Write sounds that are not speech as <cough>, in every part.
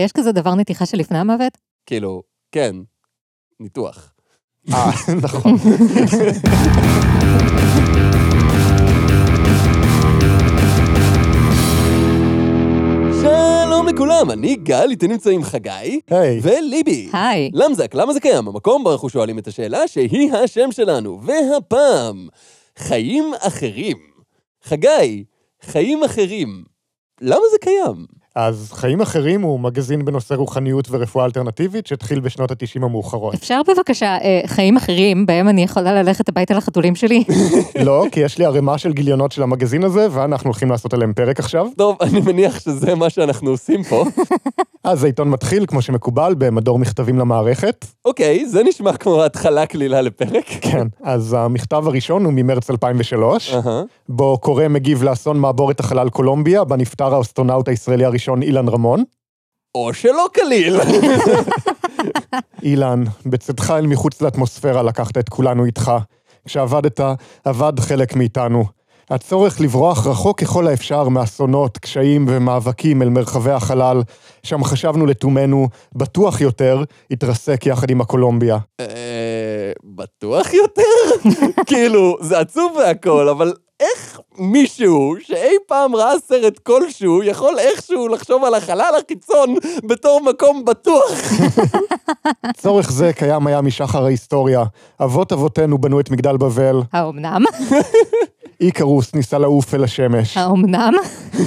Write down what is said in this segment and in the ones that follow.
יש כזה דבר נתיחה שלפני המוות? כאילו, כן, ניתוח. אה, <laughs> נכון. שלום לכולם, אני גל, איתי נמצאים חגי היי, וליבי. היי. למזק, למה זה קיים? המקום בו אנחנו שואלים את השאלה שהיא השם שלנו. והפעם, חיים אחרים. חגי, חיים אחרים. למה זה קיים? אז חיים אחרים הוא מגזין בנושא רוחניות ורפואה אלטרנטיבית שהתחיל בשנות ה-90 המאוחרות. אפשר בבקשה אה, חיים אחרים בהם אני יכולה ללכת הביתה לחתולים שלי? <laughs> לא, כי יש לי ערימה של גיליונות של המגזין הזה, ואנחנו הולכים לעשות עליהם פרק עכשיו. טוב, אני מניח שזה מה שאנחנו עושים פה. <laughs> אז העיתון מתחיל, כמו שמקובל, במדור מכתבים למערכת. אוקיי, זה נשמע כמו התחלה קלילה לפרק. כן, אז המכתב הראשון הוא ממרץ 2003, אהה. בו קורא מגיב לאסון מעבורת החלל קולומביה, בה נפטר האסטרונאוט הישראלי הראשון אילן רמון. או שלא קליל. <laughs> אילן, בצאתך אל מחוץ לאטמוספירה לקחת את כולנו איתך. כשאבדת, אבד חלק מאיתנו. הצורך לברוח רחוק ככל האפשר מאסונות, קשיים ומאבקים אל מרחבי החלל, שם חשבנו לתומנו, בטוח יותר, התרסק יחד עם הקולומביה. אה, בטוח יותר? <laughs> כאילו, זה עצוב והכל, אבל איך מישהו שאי פעם ראה סרט כלשהו יכול איכשהו לחשוב על החלל החיצון בתור מקום בטוח? <laughs> צורך זה קיים היה משחר ההיסטוריה. אבות אבותינו בנו את מגדל בבל, האומנם? <laughs> איקרוס ניסה לעוף אל השמש. האומנם?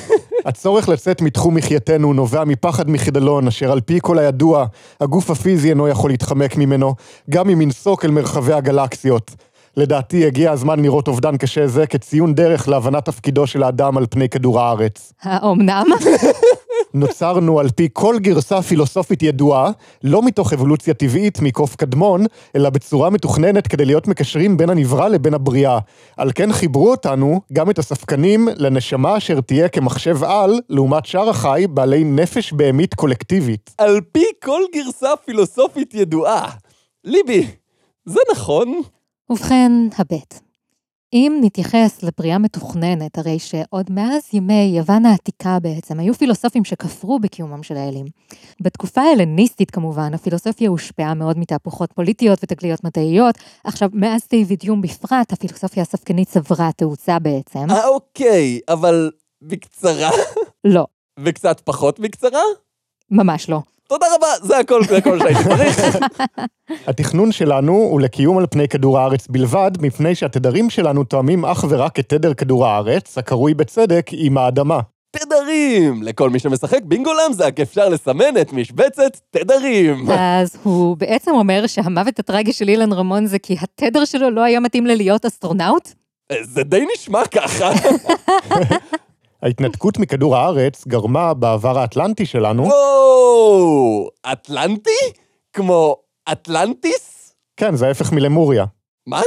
<laughs> הצורך לצאת מתחום מחייתנו נובע מפחד מחידלון, אשר על פי כל הידוע, הגוף הפיזי אינו יכול להתחמק ממנו, גם אם ינסוק אל מרחבי הגלקסיות. לדעתי הגיע הזמן לראות אובדן קשה זה כציון דרך להבנת תפקידו של האדם על פני כדור הארץ. האומנם? <laughs> נוצרנו על פי כל גרסה פילוסופית ידועה, לא מתוך אבולוציה טבעית מקוף קדמון, אלא בצורה מתוכננת כדי להיות מקשרים בין הנברא לבין הבריאה. על כן חיברו אותנו, גם את הספקנים, לנשמה אשר תהיה כמחשב על, לעומת שאר החי, בעלי נפש בהמית קולקטיבית. על פי כל גרסה פילוסופית ידועה. ליבי, זה נכון? ובכן, הבט. אם נתייחס לבריאה מתוכננת, הרי שעוד מאז ימי יוון העתיקה בעצם, היו פילוסופים שכפרו בקיומם של האלים. בתקופה ההלניסטית כמובן, הפילוסופיה הושפעה מאוד מתהפוכות פוליטיות ותגליות מדעיות. עכשיו, מאז דיוויד יום בפרט, הפילוסופיה הספקנית צברה תאוצה בעצם. אה, אוקיי, אבל בקצרה? לא, וקצת פחות בקצרה? ממש לא. תודה רבה, זה הכל, זה הכל שהייתי צריך. <laughs> התכנון שלנו הוא לקיום על פני כדור הארץ בלבד, מפני שהתדרים שלנו תואמים אך ורק את תדר כדור הארץ, הקרוי בצדק עם האדמה. תדרים! לכל מי שמשחק בינגו למזק אפשר לסמן את משבצת תדרים. אז הוא בעצם אומר שהמוות הטרגי של אילן רמון זה כי התדר שלו לא היה מתאים ללהיות אסטרונאוט? זה די נשמע ככה. <laughs> ההתנתקות מכדור הארץ גרמה בעבר האטלנטי שלנו, וואו! אטלנטי? כמו אטלנטיס? כן, זה ההפך מלמוריה. מה?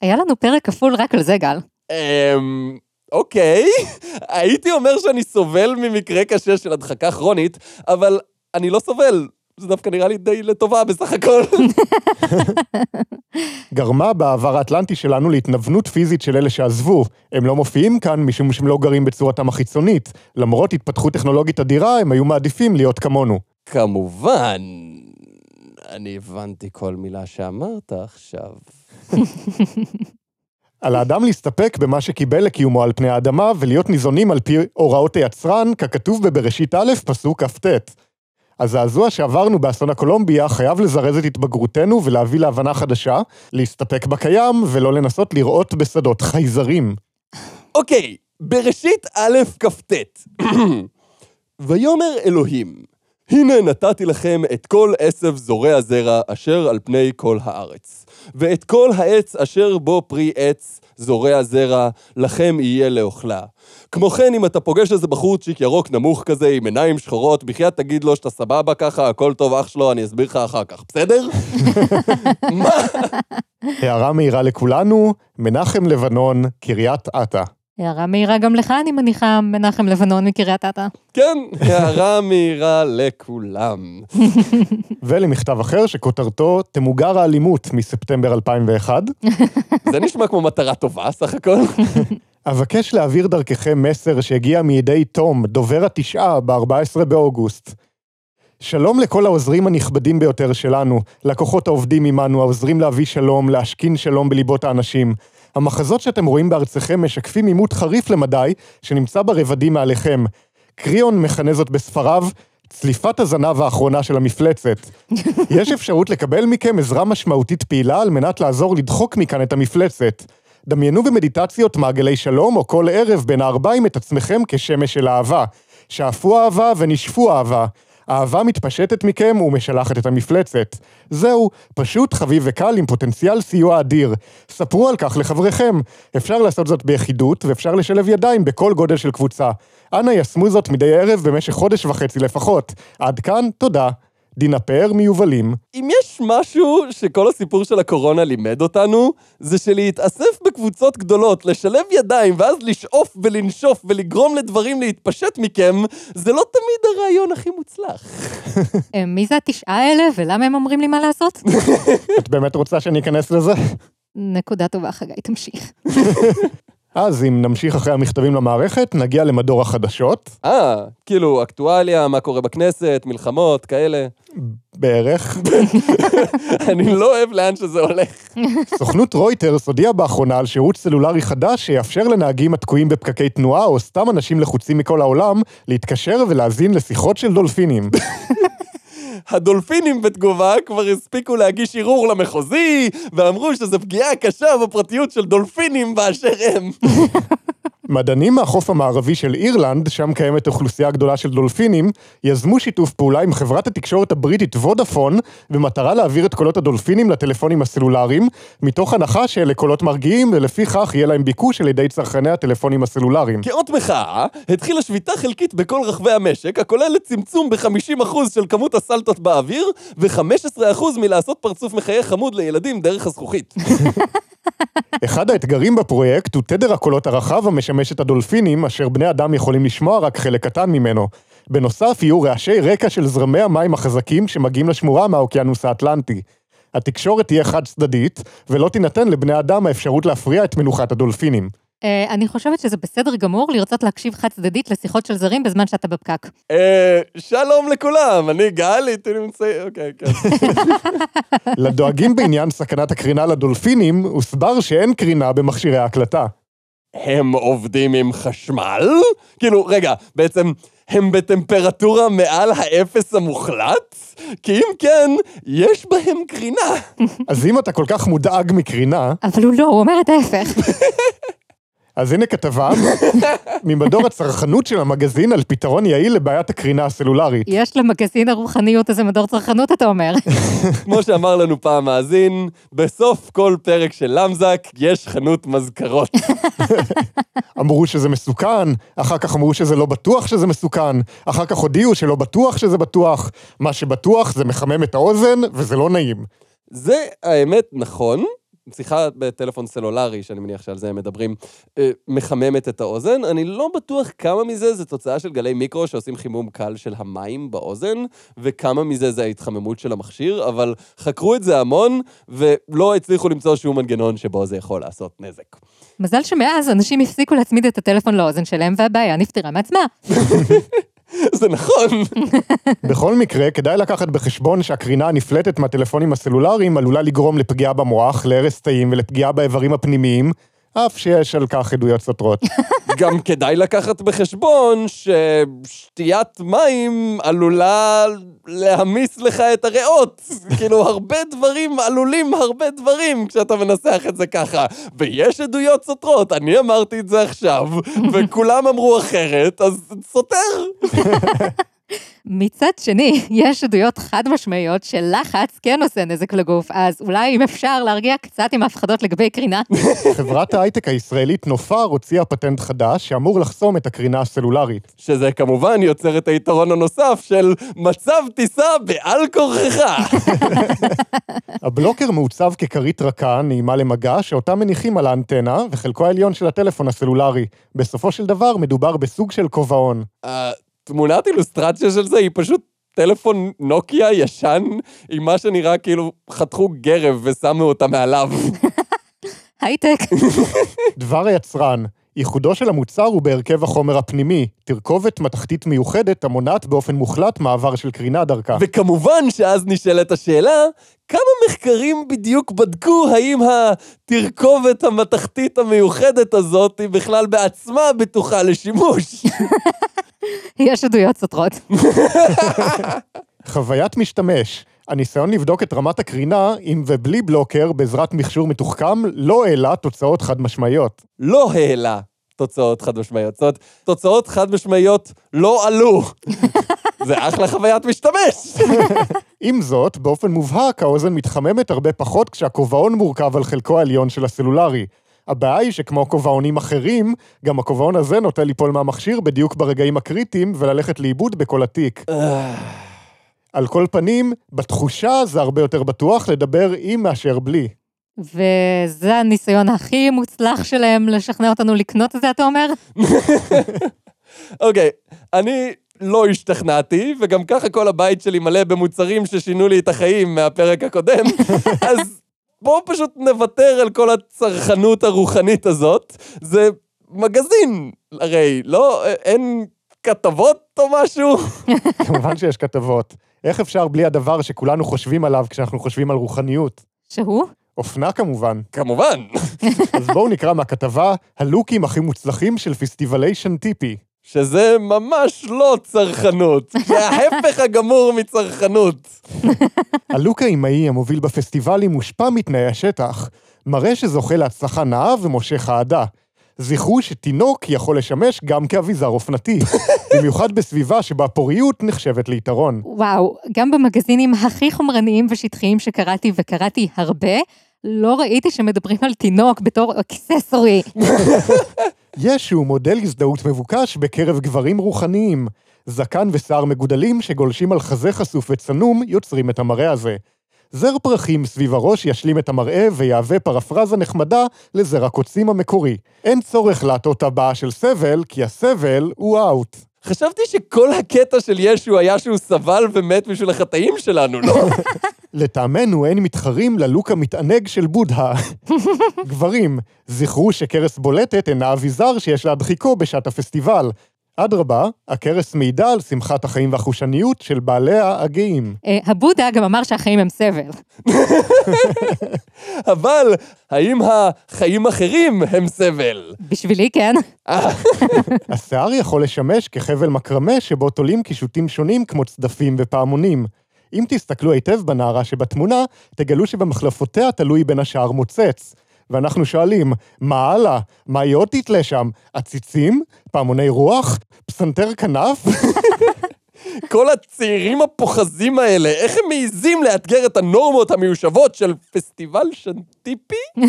היה לנו פרק כפול רק על זה, גל. אמ... אוקיי. הייתי אומר שאני סובל ממקרה קשה של הדחקה כרונית, אבל אני לא סובל. זה דווקא נראה לי די לטובה בסך הכל. <laughs> גרמה בעבר האטלנטי שלנו להתנוונות פיזית של אלה שעזבו. הם לא מופיעים כאן משום שהם לא גרים בצורתם החיצונית. למרות התפתחות טכנולוגית אדירה, הם היו מעדיפים להיות כמונו. כמובן, אני הבנתי כל מילה שאמרת עכשיו. <laughs> על האדם להסתפק במה שקיבל לקיומו על פני האדמה ולהיות ניזונים על פי הוראות היצרן, ככתוב בבראשית א', פסוק כ"ט. הזעזוע שעברנו באסון הקולומביה חייב לזרז את התבגרותנו ולהביא להבנה חדשה, להסתפק בקיים ולא לנסות לראות בשדות חייזרים. אוקיי, בראשית א' כ"ט. ויאמר אלוהים, הנה נתתי לכם את כל עשב זורע זרע אשר על פני כל הארץ, ואת כל העץ אשר בו פרי עץ זורע זרע, לכם יהיה לאוכלה. כמו כן, אם אתה פוגש איזה בחורצ'יק ירוק נמוך כזה עם עיניים שחורות, בחייאת תגיד לו שאתה סבבה ככה, הכל טוב אח שלו, אני אסביר לך אחר כך, בסדר? <laughs> מה? הערה מהירה לכולנו, מנחם לבנון, קריית אתא. הערה מהירה גם לך, אני מניחה, מנחם לבנון מקריית אתא. כן, הערה מהירה לכולם. <laughs> ולמכתב אחר שכותרתו תמוגר האלימות מספטמבר 2001. <laughs> זה נשמע כמו מטרה טובה, סך הכל. <laughs> אבקש להעביר דרככם מסר שהגיע מידי תום, דובר התשעה, ב-14 באוגוסט. שלום לכל העוזרים הנכבדים ביותר שלנו, לקוחות העובדים עמנו, העוזרים להביא שלום, להשכין שלום בליבות האנשים. המחזות שאתם רואים בארצכם משקפים עימות חריף למדי, שנמצא ברבדים מעליכם. קריאון מכנה זאת בספריו, צליפת הזנב האחרונה של המפלצת. <laughs> יש אפשרות לקבל מכם עזרה משמעותית פעילה על מנת לעזור לדחוק מכאן את המפלצת. דמיינו במדיטציות מעגלי שלום, או כל ערב בין הארבעים את עצמכם כשמש של אהבה. שאפו אהבה ונשפו אהבה. אהבה מתפשטת מכם ומשלחת את המפלצת. זהו, פשוט, חביב וקל עם פוטנציאל סיוע אדיר. ספרו על כך לחבריכם. אפשר לעשות זאת ביחידות, ואפשר לשלב ידיים בכל גודל של קבוצה. אנא ישמו זאת מדי ערב במשך חודש וחצי לפחות. עד כאן, תודה. דינה פאר מיובלים. אם יש משהו שכל הסיפור של הקורונה לימד אותנו, זה שלהתאסף בקבוצות גדולות, לשלב ידיים, ואז לשאוף ולנשוף ולגרום לדברים להתפשט מכם, זה לא תמיד הרעיון הכי מוצלח. <laughs> אה, מי זה התשעה האלה ולמה הם אומרים לי מה לעשות? <laughs> את באמת רוצה שאני אכנס לזה? נקודה טובה, חגי, תמשיך. <laughs> אז אם נמשיך אחרי המכתבים למערכת, נגיע למדור החדשות. אה, כאילו, אקטואליה, מה קורה בכנסת, מלחמות, כאלה. בערך. <laughs> אני לא אוהב לאן שזה הולך. סוכנות רויטרס הודיעה באחרונה על שירות סלולרי חדש שיאפשר לנהגים התקועים בפקקי תנועה או סתם אנשים לחוצים מכל העולם להתקשר ולהאזין לשיחות של דולפינים. <laughs> הדולפינים בתגובה כבר הספיקו להגיש ערעור למחוזי, ואמרו שזו פגיעה קשה בפרטיות של דולפינים באשר הם. <laughs> מדענים מהחוף המערבי של אירלנד, שם קיימת אוכלוסייה גדולה של דולפינים, יזמו שיתוף פעולה עם חברת התקשורת הבריטית וודאפון, במטרה להעביר את קולות הדולפינים לטלפונים הסלולריים, מתוך הנחה שאלה קולות מרגיעים, ולפיכך יהיה להם ביקוש על ידי צרכני הטלפונים הסלולריים. כאות מחאה, התחילה שביתה חלקית בכל רחבי המשק, הכוללת צמצום ב-50% של כמות הסלטות באוויר, ו-15% מלעשות פרצוף מחייך חמוד לילדים דרך הזכוכית. <laughs> אחד האתגרים בפרויקט הוא תדר הקולות הרחב המשמש את הדולפינים, אשר בני אדם יכולים לשמוע רק חלק קטן ממנו. בנוסף, יהיו רעשי רקע של זרמי המים החזקים שמגיעים לשמורה מהאוקיינוס האטלנטי. התקשורת תהיה חד צדדית, ולא תינתן לבני אדם האפשרות להפריע את מנוחת הדולפינים. אה, אני חושבת שזה בסדר גמור לרצות להקשיב חד צדדית לשיחות של זרים בזמן שאתה בפקק. אה, שלום לכולם, אני גל, איתי נמצא... אוקיי, כן. <laughs> לדואגים בעניין סכנת הקרינה לדולפינים, הוסבר שאין קרינה במכשירי ההקלטה. הם עובדים עם חשמל? כאילו, רגע, בעצם, הם בטמפרטורה מעל האפס המוחלט? כי אם כן, יש בהם קרינה. אז אם אתה כל כך מודאג מקרינה, אבל הוא לא, הוא אומר את ההפך. <laughs> אז הנה כתבה <laughs> ממדור הצרכנות של המגזין על פתרון יעיל לבעיית הקרינה הסלולרית. יש למגזין הרוחניות איזה מדור צרכנות, אתה אומר. <laughs> כמו שאמר לנו פעם מאזין, בסוף כל פרק של למזק יש חנות מזכרות. <laughs> אמרו שזה מסוכן, אחר כך אמרו שזה לא בטוח שזה מסוכן, אחר כך הודיעו שלא בטוח שזה בטוח, מה שבטוח זה מחמם את האוזן וזה לא נעים. זה האמת נכון. שיחה בטלפון סלולרי, שאני מניח שעל זה הם מדברים, אה, מחממת את האוזן. אני לא בטוח כמה מזה זה תוצאה של גלי מיקרו שעושים חימום קל של המים באוזן, וכמה מזה זה ההתחממות של המכשיר, אבל חקרו את זה המון, ולא הצליחו למצוא שום מנגנון שבו זה יכול לעשות נזק. מזל שמאז אנשים הפסיקו להצמיד את הטלפון לאוזן שלהם והבעיה נפתרה מעצמה. <laughs> <laughs> זה נכון. <laughs> בכל מקרה, כדאי לקחת בחשבון שהקרינה הנפלטת מהטלפונים הסלולריים עלולה לגרום לפגיעה במוח, להרס תאים ולפגיעה באיברים הפנימיים, אף שיש על כך עדויות סותרות. <laughs> גם כדאי לקחת בחשבון ששתיית מים עלולה להמיס לך את הריאות. כאילו, הרבה דברים עלולים הרבה דברים כשאתה מנסח את זה ככה. ויש עדויות סותרות, אני אמרתי את זה עכשיו, וכולם אמרו אחרת, אז סותר. <laughs> מצד שני, יש עדויות חד משמעיות שלחץ כן עושה נזק לגוף, אז אולי אם אפשר להרגיע קצת עם ההפחדות לגבי קרינה. <laughs> חברת ההייטק הישראלית נופר הוציאה פטנט חדש שאמור לחסום את הקרינה הסלולרית. שזה כמובן יוצר את היתרון הנוסף של מצב טיסה בעל כורכך. <laughs> הבלוקר מעוצב ככרית רכה, נעימה למגע, שאותה מניחים על האנטנה וחלקו העליון של הטלפון הסלולרי. בסופו של דבר מדובר בסוג של כובעון. התמונת אילוסטרציה של זה היא פשוט טלפון נוקיה ישן, עם מה שנראה כאילו חתכו גרב ושמו אותה מעליו. הייטק. <laughs> דבר היצרן, ייחודו של המוצר הוא בהרכב החומר הפנימי, תרכובת מתכתית מיוחדת המונעת באופן מוחלט מעבר של קרינה דרכה. וכמובן שאז נשאלת השאלה, כמה מחקרים בדיוק בדקו האם התרכובת המתכתית המיוחדת הזאת היא בכלל בעצמה בטוחה לשימוש? <laughs> יש עדויות סותרות. חוויית משתמש. הניסיון לבדוק את רמת הקרינה עם ובלי בלוקר בעזרת מכשור מתוחכם לא העלה תוצאות חד משמעיות. לא העלה תוצאות חד משמעיות. זאת אומרת, תוצאות חד משמעיות לא עלו. זה אחלה חוויית משתמש. עם זאת, באופן מובהק האוזן מתחממת הרבה פחות כשהכובעון מורכב על חלקו העליון של הסלולרי. הבעיה היא שכמו כובעונים אחרים, גם הכובעון הזה נוטה ליפול מהמכשיר בדיוק ברגעים הקריטיים וללכת לאיבוד בכל התיק. על כל פנים, בתחושה זה הרבה יותר בטוח לדבר עם מאשר בלי. וזה הניסיון הכי מוצלח שלהם לשכנע אותנו לקנות את זה, אתה אומר? <laughs> אוקיי, אני לא השתכנעתי, וגם ככה כל הבית שלי מלא במוצרים ששינו לי את החיים מהפרק הקודם, <laughs> אז בואו פשוט נוותר על כל הצרכנות הרוחנית הזאת. זה מגזין, הרי, לא? אין כתבות או משהו? <laughs> כמובן שיש כתבות. איך אפשר בלי הדבר שכולנו חושבים עליו כשאנחנו חושבים על רוחניות? שהוא? אופנה כמובן. כמובן. <laughs> אז בואו נקרא מהכתבה, הלוקים הכי מוצלחים של פסטיבליישן טיפי. שזה ממש לא צרכנות, <laughs> זה ההפך הגמור מצרכנות. <laughs> הלוק האימהי המוביל בפסטיבלים מושפע מתנאי השטח, מראה שזוכה להצלחה נאה ומושך אהדה. זכרו שתינוק יכול לשמש גם כאביזר אופנתי, <laughs> במיוחד בסביבה שבה פוריות נחשבת ליתרון. וואו, גם במגזינים הכי חומרניים ושטחיים שקראתי, וקראתי הרבה, לא ראיתי שמדברים על תינוק בתור אקססורי. יש הוא מודל הזדהות מבוקש בקרב גברים רוחניים. זקן ושיער מגודלים שגולשים על חזה חשוף וצנום יוצרים את המראה הזה. זר פרחים סביב הראש ישלים את המראה ויהווה פרפרזה נחמדה לזר הקוצים המקורי. אין צורך לעטות הבעה של סבל, כי הסבל הוא אאוט. חשבתי שכל הקטע של ישו היה שהוא סבל ומת בשביל החטאים שלנו, לא? <laughs> לטעמנו אין מתחרים ללוק המתענג של בודהה. <laughs> גברים, זכרו שכרס בולטת אינה אביזר שיש להדחיקו בשעת הפסטיבל. אדרבה, הכרס מעידה על שמחת החיים והחושניות של בעליה הגאים. אה, הבודה גם אמר שהחיים הם סבל. <laughs> אבל האם החיים אחרים הם סבל? בשבילי כן. <laughs> השיער יכול לשמש כחבל מקרמה שבו תולים קישוטים שונים כמו צדפים ופעמונים. אם תסתכלו היטב בנערה שבתמונה, תגלו שבמחלפותיה תלוי בין השאר מוצץ. ואנחנו שואלים, מה הלאה? מה היא עוד תתלה שם? עציצים? פעמוני רוח? פסנתר כנף? <laughs> כל הצעירים הפוחזים האלה, איך הם מעיזים לאתגר את הנורמות המיושבות של פסטיבל שנטיפי?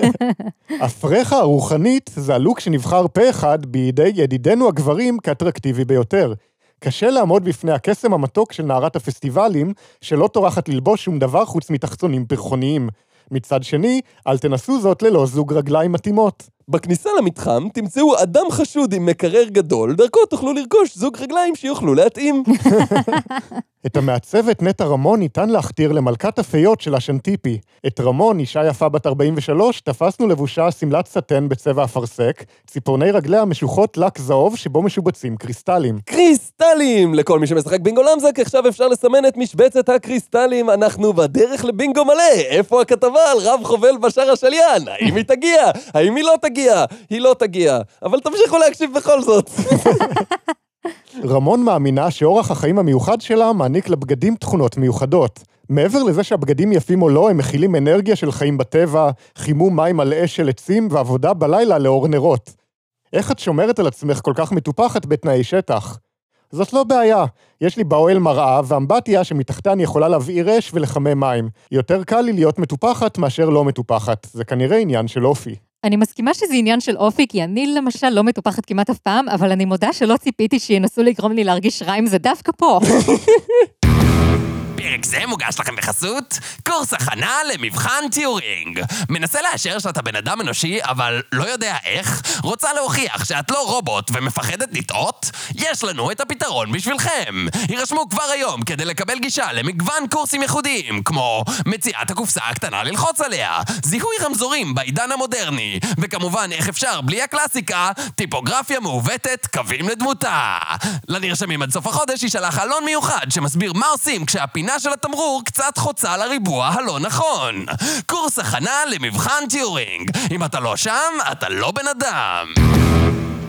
<laughs> הפרחה הרוחנית זה הלוק שנבחר פה אחד בידי ידידינו הגברים כאטרקטיבי ביותר. קשה לעמוד בפני הקסם המתוק של נערת הפסטיבלים, שלא טורחת ללבוש שום דבר חוץ מתחצונים פרחוניים. מצד שני, אל תנסו זאת ללא זוג רגליים מתאימות. בכניסה למתחם תמצאו אדם חשוד עם מקרר גדול, דרכו תוכלו לרכוש זוג רגליים שיוכלו להתאים. <laughs> את המעצבת נטע רמון ניתן להכתיר למלכת הפיות של השנטיפי. את רמון, אישה יפה בת 43, תפסנו לבושה שמלת סטן בצבע אפרסק, ציפורני רגליה משוחות לק זהוב שבו משובצים קריסטלים. קריסטלים! לכל מי שמשחק בינגו למזק, עכשיו אפשר לסמן את משבצת הקריסטלים, אנחנו בדרך לבינגו מלא! איפה הכתבה על רב חובל בשאר השליין? האם היא תגיע? האם היא לא תגיע? היא לא תגיע. אבל תמשיכו להקשיב בכל זאת. רמון מאמינה שאורח החיים המיוחד שלה מעניק לבגדים תכונות מיוחדות. מעבר לזה שהבגדים יפים או לא, הם מכילים אנרגיה של חיים בטבע, חימום מים על אש של עצים ועבודה בלילה לאור נרות. איך את שומרת על עצמך כל כך מטופחת בתנאי שטח? זאת לא בעיה, יש לי באוהל מראה ואמבטיה שמתחתיה אני יכולה להבעיר אש ולחמם מים. יותר קל לי להיות מטופחת מאשר לא מטופחת, זה כנראה עניין של אופי. אני מסכימה שזה עניין של אופי, כי אני למשל לא מטופחת כמעט אף פעם, אבל אני מודה שלא ציפיתי שינסו לגרום לי להרגיש רע עם זה דווקא פה. <laughs> פרק זה מוגש לכם בחסות קורס הכנה למבחן טיורינג. מנסה לאשר שאתה בן אדם אנושי, אבל לא יודע איך? רוצה להוכיח שאת לא רובוט ומפחדת לטעות? יש לנו את הפתרון בשבילכם. הירשמו כבר היום כדי לקבל גישה למגוון קורסים ייחודיים, כמו מציאת הקופסה הקטנה ללחוץ עליה, זיהוי רמזורים בעידן המודרני, וכמובן, איך אפשר בלי הקלאסיקה, טיפוגרפיה מעוותת, קווים לדמותה. לנרשמים עד סוף החודש יישלח עלון מיוחד שמסביר מה עושים כשהפינה של התמרור קצת חוצה לריבוע הלא נכון. קורס הכנה למבחן טיורינג. אם אתה לא שם, אתה לא בן אדם.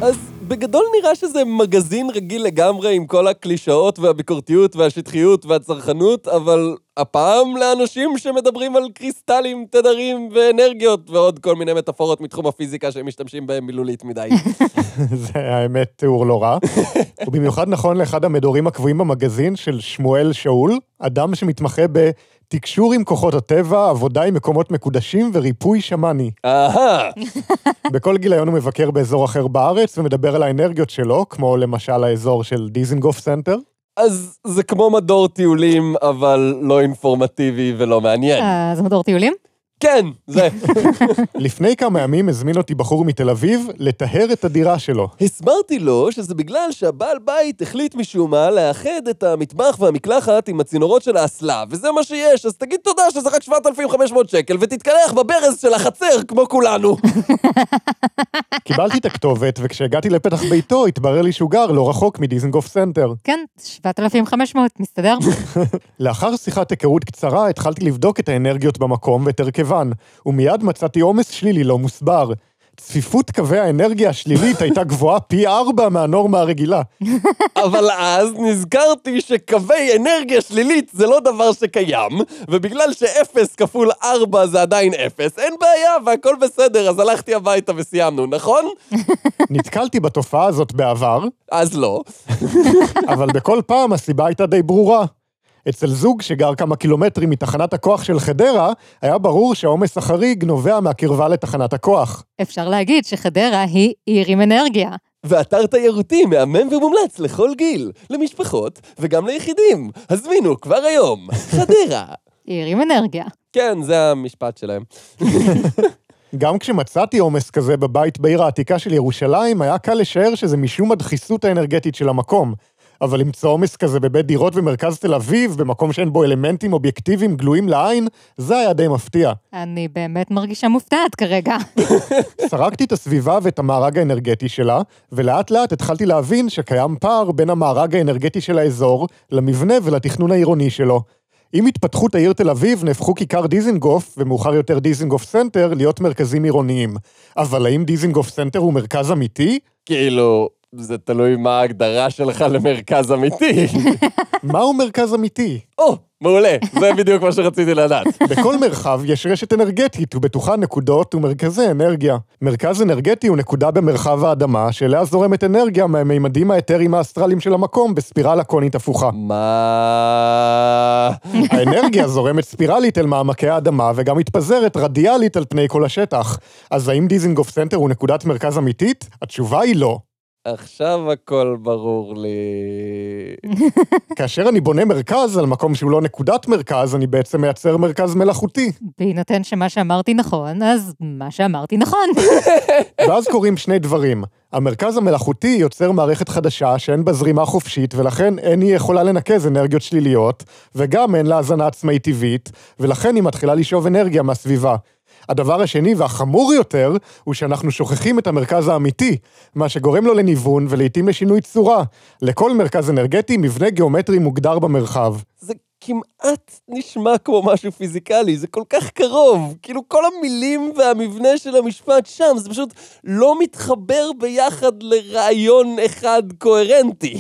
אז בגדול נראה שזה מגזין רגיל לגמרי עם כל הקלישאות והביקורתיות והשטחיות והצרכנות, אבל הפעם לאנשים שמדברים על קריסטלים, תדרים ואנרגיות ועוד כל מיני מטאפורות מתחום הפיזיקה שהם משתמשים בהם מילולית מדי. <laughs> זה האמת תיאור לא רע. <laughs> ובמיוחד נכון לאחד המדורים הקבועים במגזין של שמואל שאול, אדם שמתמחה בתקשור עם כוחות הטבע, עבודה עם מקומות מקודשים וריפוי שמאני. אהה, בכל גיליון הוא מבקר באזור אחר בארץ ומדבר על האנרגיות שלו, כמו למשל האזור של דיזנגוף סנטר. אז זה כמו מדור טיולים, אבל לא אינפורמטיבי ולא מעניין. אה, זה מדור טיולים? כן, זה. <laughs> לפני כמה ימים הזמין אותי בחור מתל אביב לטהר את הדירה שלו. הסברתי לו שזה בגלל שהבעל בית החליט משום מה לאחד את המטבח והמקלחת עם הצינורות של האסלה, וזה מה שיש, אז תגיד תודה שזה רק 7,500 שקל ותתקלח בברז של החצר כמו כולנו. <laughs> קיבלתי את הכתובת, וכשהגעתי לפתח ביתו התברר לי שהוא גר לא רחוק מדיזנגוף סנטר. כן, 7,500, מסתדר? <laughs> לאחר שיחת היכרות קצרה התחלתי לבדוק את האנרגיות במקום ואת הרכבן, ומיד מצאתי עומס שלילי לא מוסבר. צפיפות קווי האנרגיה השלילית הייתה גבוהה פי ארבע מהנורמה הרגילה. <laughs> אבל אז נזכרתי שקווי אנרגיה שלילית זה לא דבר שקיים, ובגלל שאפס כפול ארבע זה עדיין אפס, אין בעיה והכל בסדר, אז הלכתי הביתה וסיימנו, נכון? <laughs> נתקלתי בתופעה הזאת בעבר, אז לא. <laughs> אבל בכל פעם הסיבה הייתה די ברורה. אצל זוג שגר כמה קילומטרים מתחנת הכוח של חדרה, היה ברור שהעומס החריג נובע מהקרבה לתחנת הכוח. אפשר להגיד שחדרה היא עיר עם אנרגיה. ואתר תיירותי מהמם ומומלץ לכל גיל, למשפחות וגם ליחידים. הזמינו כבר היום, <laughs> חדרה. עיר עם אנרגיה. כן, זה המשפט שלהם. <laughs> גם כשמצאתי עומס כזה בבית בעיר העתיקה של ירושלים, היה קל לשער שזה משום הדחיסות האנרגטית של המקום. אבל למצוא עומס כזה בבית דירות במרכז תל אביב, במקום שאין בו אלמנטים אובייקטיביים גלויים לעין, זה היה די מפתיע. אני באמת מרגישה מופתעת כרגע. <laughs> סרקתי את הסביבה ואת המארג האנרגטי שלה, ולאט לאט התחלתי להבין שקיים פער בין המארג האנרגטי של האזור, למבנה ולתכנון העירוני שלו. עם התפתחות העיר תל אביב נהפכו כיכר דיזנגוף, ומאוחר יותר דיזנגוף סנטר, להיות מרכזים עירוניים. אבל האם דיזנגוף סנטר הוא מרכז אמיתי? כאילו, זה תלוי מה ההגדרה שלך למרכז אמיתי. <laughs> מהו מרכז אמיתי? או, מעולה, זה בדיוק מה שרציתי לדעת. <laughs> בכל מרחב יש רשת אנרגטית, ובתוכה נקודות ומרכזי אנרגיה. מרכז אנרגטי הוא נקודה במרחב האדמה, שאליה זורמת אנרגיה מהמימדים האתריים האסטרליים של המקום בספירלה קונית הפוכה. מה... <laughs> האנרגיה זורמת ספירלית אל מעמקי האדמה, וגם מתפזרת רדיאלית על פני כל השטח. אז האם דיזנגוף סנטר הוא נקודת מרכז אמיתית? התשובה היא לא. עכשיו הכל ברור לי. <laughs> כאשר אני בונה מרכז על מקום שהוא לא נקודת מרכז, אני בעצם מייצר מרכז מלאכותי. בהינתן שמה שאמרתי נכון, אז מה שאמרתי נכון. <laughs> ואז קורים שני דברים. המרכז המלאכותי יוצר מערכת חדשה שאין בה זרימה חופשית, ולכן אין היא יכולה לנקז אנרגיות שליליות, וגם אין לה הזנה עצמאית טבעית, ולכן היא מתחילה לשאוב אנרגיה מהסביבה. הדבר השני והחמור יותר, הוא שאנחנו שוכחים את המרכז האמיתי, מה שגורם לו לניוון ולעיתים לשינוי צורה. לכל מרכז אנרגטי מבנה גיאומטרי מוגדר במרחב. זה כמעט נשמע כמו משהו פיזיקלי, זה כל כך קרוב. כאילו כל המילים והמבנה של המשפט שם, זה פשוט לא מתחבר ביחד לרעיון אחד קוהרנטי.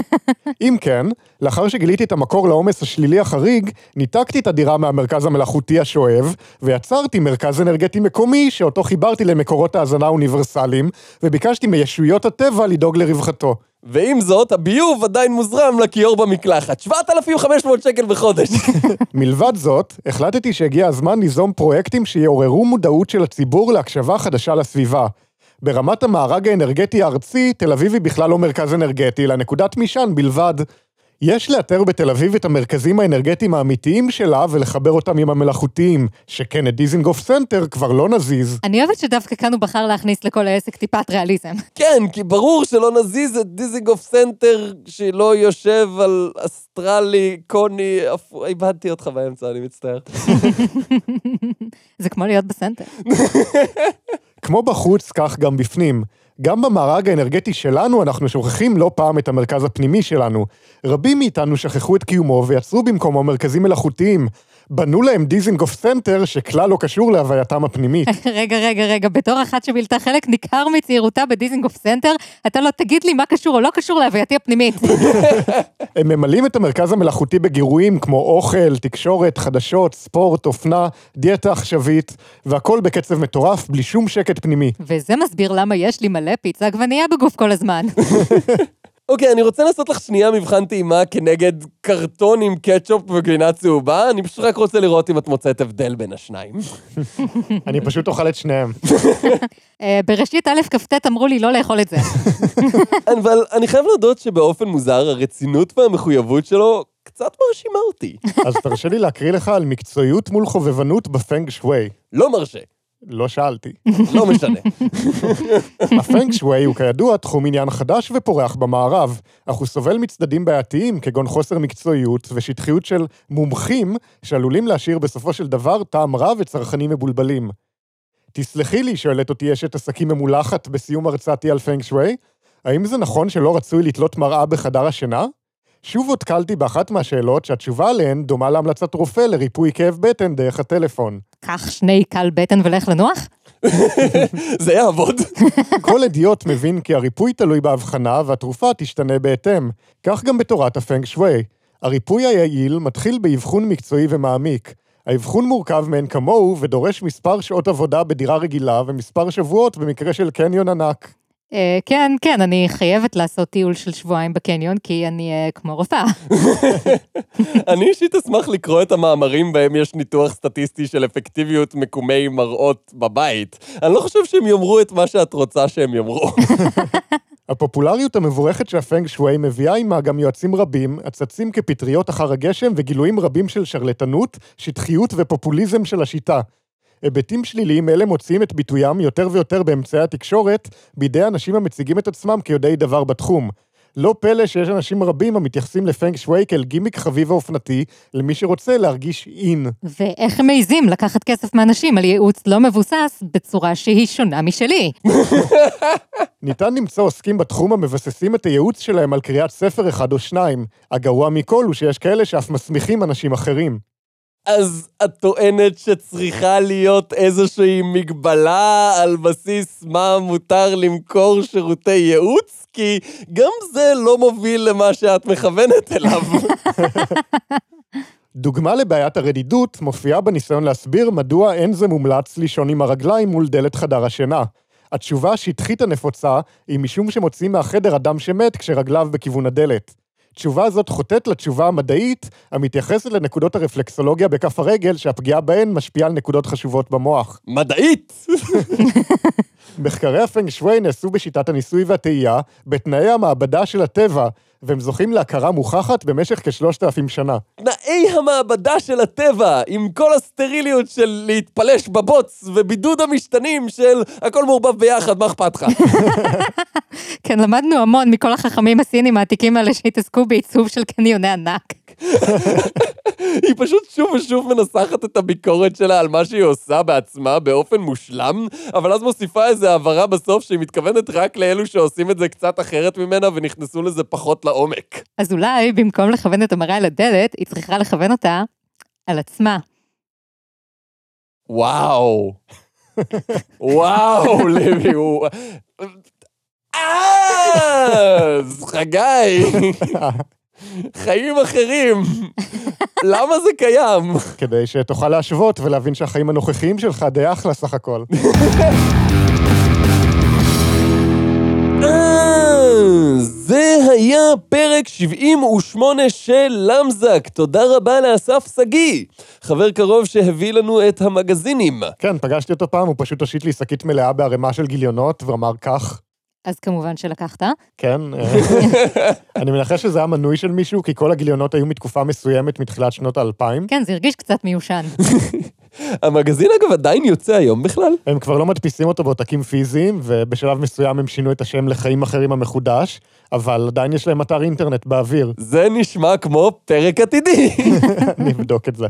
<laughs> אם כן, לאחר שגיליתי את המקור לעומס השלילי החריג, ניתקתי את הדירה מהמרכז המלאכותי השואב, ויצרתי מרכז אנרגטי מקומי, שאותו חיברתי למקורות ההזנה האוניברסליים, וביקשתי מישויות הטבע לדאוג לרווחתו. ועם זאת, הביוב עדיין מוזרם לכיור במקלחת. 7,500 שקל בחודש. <laughs> מלבד זאת, החלטתי שהגיע הזמן ליזום פרויקטים שיעוררו מודעות של הציבור להקשבה חדשה לסביבה. ברמת המארג האנרגטי הארצי, תל אביב היא בכלל לא מרכז אנרגטי, אלא נקודת משען בלבד. יש לאתר בתל אביב את המרכזים האנרגטיים האמיתיים שלה ולחבר אותם עם המלאכותיים, שכן את דיזינגוף סנטר כבר לא נזיז. אני אוהבת שדווקא כאן הוא בחר להכניס לכל העסק טיפת ריאליזם. <laughs> כן, כי ברור שלא נזיז את דיזינגוף סנטר שלא יושב על אסטרלי, קוני, איבדתי אותך באמצע, אני מצטער. <laughs> זה כמו להיות בסנטר. <laughs> כמו בחוץ, כך גם בפנים. גם במארג האנרגטי שלנו אנחנו שוכחים לא פעם את המרכז הפנימי שלנו. רבים מאיתנו שכחו את קיומו ויצרו במקומו מרכזים מלאכותיים. בנו להם דיזינגוף סנטר שכלל לא קשור להווייתם הפנימית. <laughs> רגע, רגע, רגע, בתור אחת שבילתה חלק ניכר מצעירותה בדיזינגוף סנטר, אתה לא תגיד לי מה קשור או לא קשור להווייתי הפנימית. <laughs> הם ממלאים את המרכז המלאכותי בגירויים כמו אוכל, תקשורת, חדשות, ספורט, אופנה, דיאטה עכשווית, והכל בקצב מטורף, בלי שום שקט פנימי. וזה מסביר למה יש לי מלא פיצה עגבנייה בגוף כל הזמן. <laughs> אוקיי, אני רוצה לעשות לך שנייה מבחן טעימה כנגד קרטון עם קטשופ וגבינה צהובה, אני פשוט רק רוצה לראות אם את מוצאת הבדל בין השניים. <laughs> אני פשוט אוכל את שניהם. <laughs> אה, בראשית א' כ"ט אמרו לי לא לאכול את זה. <laughs> אבל אני חייב להודות שבאופן מוזר, הרצינות והמחויבות שלו קצת מרשימה אותי. אז תרשה לי להקריא לך על מקצועיות מול חובבנות בפנג שווי. לא מרשה, לא שאלתי. לא משנה. <laughs> הפנג שווי הוא כידוע תחום עניין חדש ופורח במערב, אך הוא סובל מצדדים בעייתיים כגון חוסר מקצועיות ושטחיות של מומחים שעלולים להשאיר בסופו של דבר טעם רע וצרכנים מבולבלים. תסלחי לי, שואלת אותי אשת עסקים ממולחת בסיום הרצאתי על פנג שווי, האם זה נכון שלא רצוי לתלות מראה בחדר השינה? שוב הותקלתי באחת מהשאלות שהתשובה עליהן דומה להמלצת רופא לריפוי כאב בטן דרך הטלפון. קח שני קל בטן ולך לנוח? <laughs> זה יעבוד. <laughs> כל אידיוט מבין כי הריפוי תלוי בהבחנה והתרופה תשתנה בהתאם. כך גם בתורת הפנג שווי. הריפוי היעיל מתחיל באבחון מקצועי ומעמיק. האבחון מורכב מאין כמוהו ודורש מספר שעות עבודה בדירה רגילה ומספר שבועות במקרה של קניון ענק. אה, כן, כן, אני חייבת לעשות טיול של שבועיים בקניון, כי אני אה, כמו רופאה. <laughs> אני אישית אשמח לקרוא את המאמרים בהם יש ניתוח סטטיסטי של אפקטיביות מקומי מראות בבית. אני לא חושב שהם יאמרו את מה שאת רוצה שהם יאמרו. <laughs> הפופולריות המבורכת של הפנג שווי מביאה עימה גם יועצים רבים, הצצים כפטריות אחר הגשם וגילויים רבים של שרלטנות, שטחיות ופופוליזם של השיטה. היבטים שליליים אלה מוציאים את ביטוים יותר ויותר באמצעי התקשורת בידי אנשים המציגים את עצמם כיודעי דבר בתחום. לא פלא שיש אנשים רבים המתייחסים לפנג שווי כאל גימיק חביב ואופנתי למי שרוצה להרגיש אין. ואיך הם מעיזים לקחת כסף מאנשים על ייעוץ לא מבוסס בצורה שהיא שונה משלי. <laughs> ניתן למצוא עוסקים בתחום המבססים את הייעוץ שלהם על קריאת ספר אחד או שניים. הגרוע מכל הוא שיש כאלה שאף מסמיכים אנשים אחרים. אז את טוענת שצריכה להיות איזושהי מגבלה על בסיס מה מותר למכור שירותי ייעוץ? כי גם זה לא מוביל למה שאת מכוונת אליו. <laughs> דוגמה לבעיית הרדידות מופיעה בניסיון להסביר מדוע אין זה מומלץ לישון עם הרגליים מול דלת חדר השינה. התשובה השטחית הנפוצה היא משום שמוציאים מהחדר אדם שמת כשרגליו בכיוון הדלת. תשובה זאת חוטאת לתשובה המדעית המתייחסת לנקודות הרפלקסולוגיה בכף הרגל שהפגיעה בהן משפיעה על נקודות חשובות במוח. מדעית! <laughs> מחקרי הפנג שווי נעשו בשיטת הניסוי והטעייה בתנאי המעבדה של הטבע, והם זוכים להכרה מוכחת במשך כשלושת אלפים שנה. תנאי המעבדה של הטבע, עם כל הסטריליות של להתפלש בבוץ, ובידוד המשתנים של הכל מעורבב ביחד, מה אכפת לך? <laughs> כן, למדנו המון מכל החכמים הסינים העתיקים האלה שהתעסקו בעיצוב של קניוני ענק. <laughs> <laughs> היא פשוט שוב ושוב מנסחת את הביקורת שלה על מה שהיא עושה בעצמה באופן מושלם, אבל אז מוסיפה איזו הבהרה בסוף שהיא מתכוונת רק לאלו שעושים את זה קצת אחרת ממנה ונכנסו לזה פחות לעומק. אז אולי במקום לכוון את המראה אל הדלת, היא צריכה לכוון אותה על עצמה. וואו. <laughs> וואו, לוי, הוא... אה, אז חגי. <laughs> חיים אחרים. למה זה קיים? כדי שתוכל להשוות ולהבין שהחיים הנוכחיים שלך די אחלה סך הכל. אה, זה היה פרק 78 של למזק. תודה רבה לאסף שגיא, חבר קרוב שהביא לנו את המגזינים. כן, פגשתי אותו פעם, הוא פשוט הושיט לי שקית מלאה בערימה של גיליונות ואמר כך, אז כמובן שלקחת. כן. אה, <laughs> אני מנחש שזה היה מנוי של מישהו, כי כל הגיליונות היו מתקופה מסוימת מתחילת שנות האלפיים. כן, זה הרגיש קצת מיושן. <laughs> המגזין אגב עדיין יוצא היום בכלל. הם כבר לא מדפיסים אותו בעותקים פיזיים, ובשלב מסוים הם שינו את השם לחיים אחרים המחודש, אבל עדיין יש להם אתר אינטרנט באוויר. <laughs> זה נשמע כמו פרק עתידי. <laughs> אני אבדוק את זה.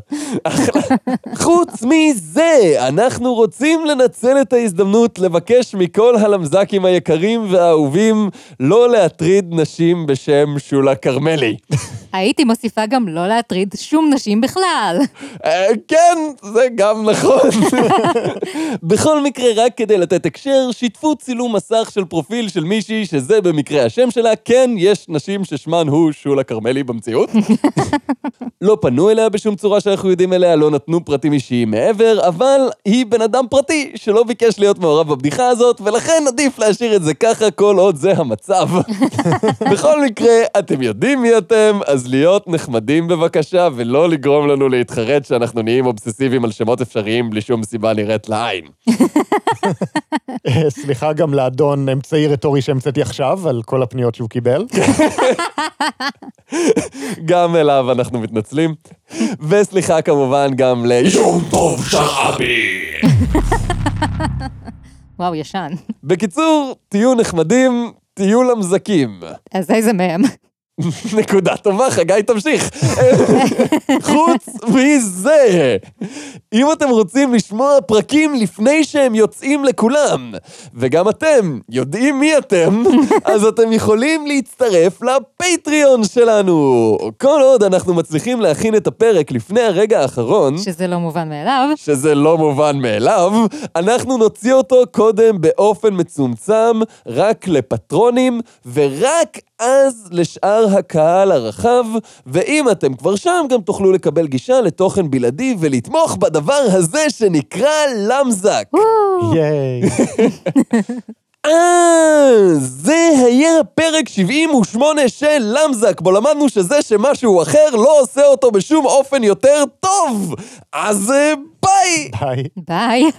<laughs> חוץ מזה, אנחנו רוצים לנצל את ההזדמנות לבקש מכל הלמזקים היקרים והאהובים לא להטריד נשים בשם שולה כרמלי. הייתי מוסיפה גם לא להטריד שום נשים בכלל. אה, כן, זה גם נכון. <laughs> בכל מקרה, רק כדי לתת הקשר, שיתפו צילום מסך של פרופיל של מישהי שזה במקרה השם שלה. כן, יש נשים ששמן הוא שולה כרמלי במציאות. <laughs> לא פנו אליה בשום צורה שאנחנו יודעים עליה, לא נתנו פרטים אישיים מעבר, אבל היא בן אדם פרטי שלא ביקש להיות מעורב בבדיחה הזאת, ולכן עדיף להשאיר את זה ככה כל עוד זה המצב. <laughs> בכל מקרה, אתם יודעים מי אתם, אז להיות נחמדים בבקשה, ולא לגרום לנו להתחרט שאנחנו נהיים אובססיביים על שמות אפשריים בלי שום סיבה נראית לעין. <laughs> סליחה גם לאדון אמצעי רטורי שהמצאתי עכשיו, על כל הפניות שהוא קיבל. <laughs> גם אליו אנחנו מתנצלים. וסליחה כמובן גם ליום טוב שרעבי. <laughs> וואו, ישן. בקיצור, תהיו נחמדים, תהיו למזקים. אז איזה מהם? <laughs> נקודה טובה, חגי תמשיך. <laughs> חוץ מזה, אם אתם רוצים לשמוע פרקים לפני שהם יוצאים לכולם, וגם אתם יודעים מי אתם, <laughs> אז אתם יכולים להצטרף לפטריון שלנו. כל עוד אנחנו מצליחים להכין את הפרק לפני הרגע האחרון, שזה לא מובן מאליו. שזה לא מובן מאליו, אנחנו נוציא אותו קודם באופן מצומצם, רק לפטרונים, ורק אז לשאר הקהל הרחב, ואם אתם כבר שם, גם תוכלו לקבל גישה לתוכן בלעדי ולתמוך בדבר הזה שנקרא למזק. ייי. <laughs> אה, זה היה פרק 78 של למזק, בו למדנו שזה שמשהו אחר לא עושה אותו בשום אופן יותר טוב. אז אה, ביי! ביי. ביי.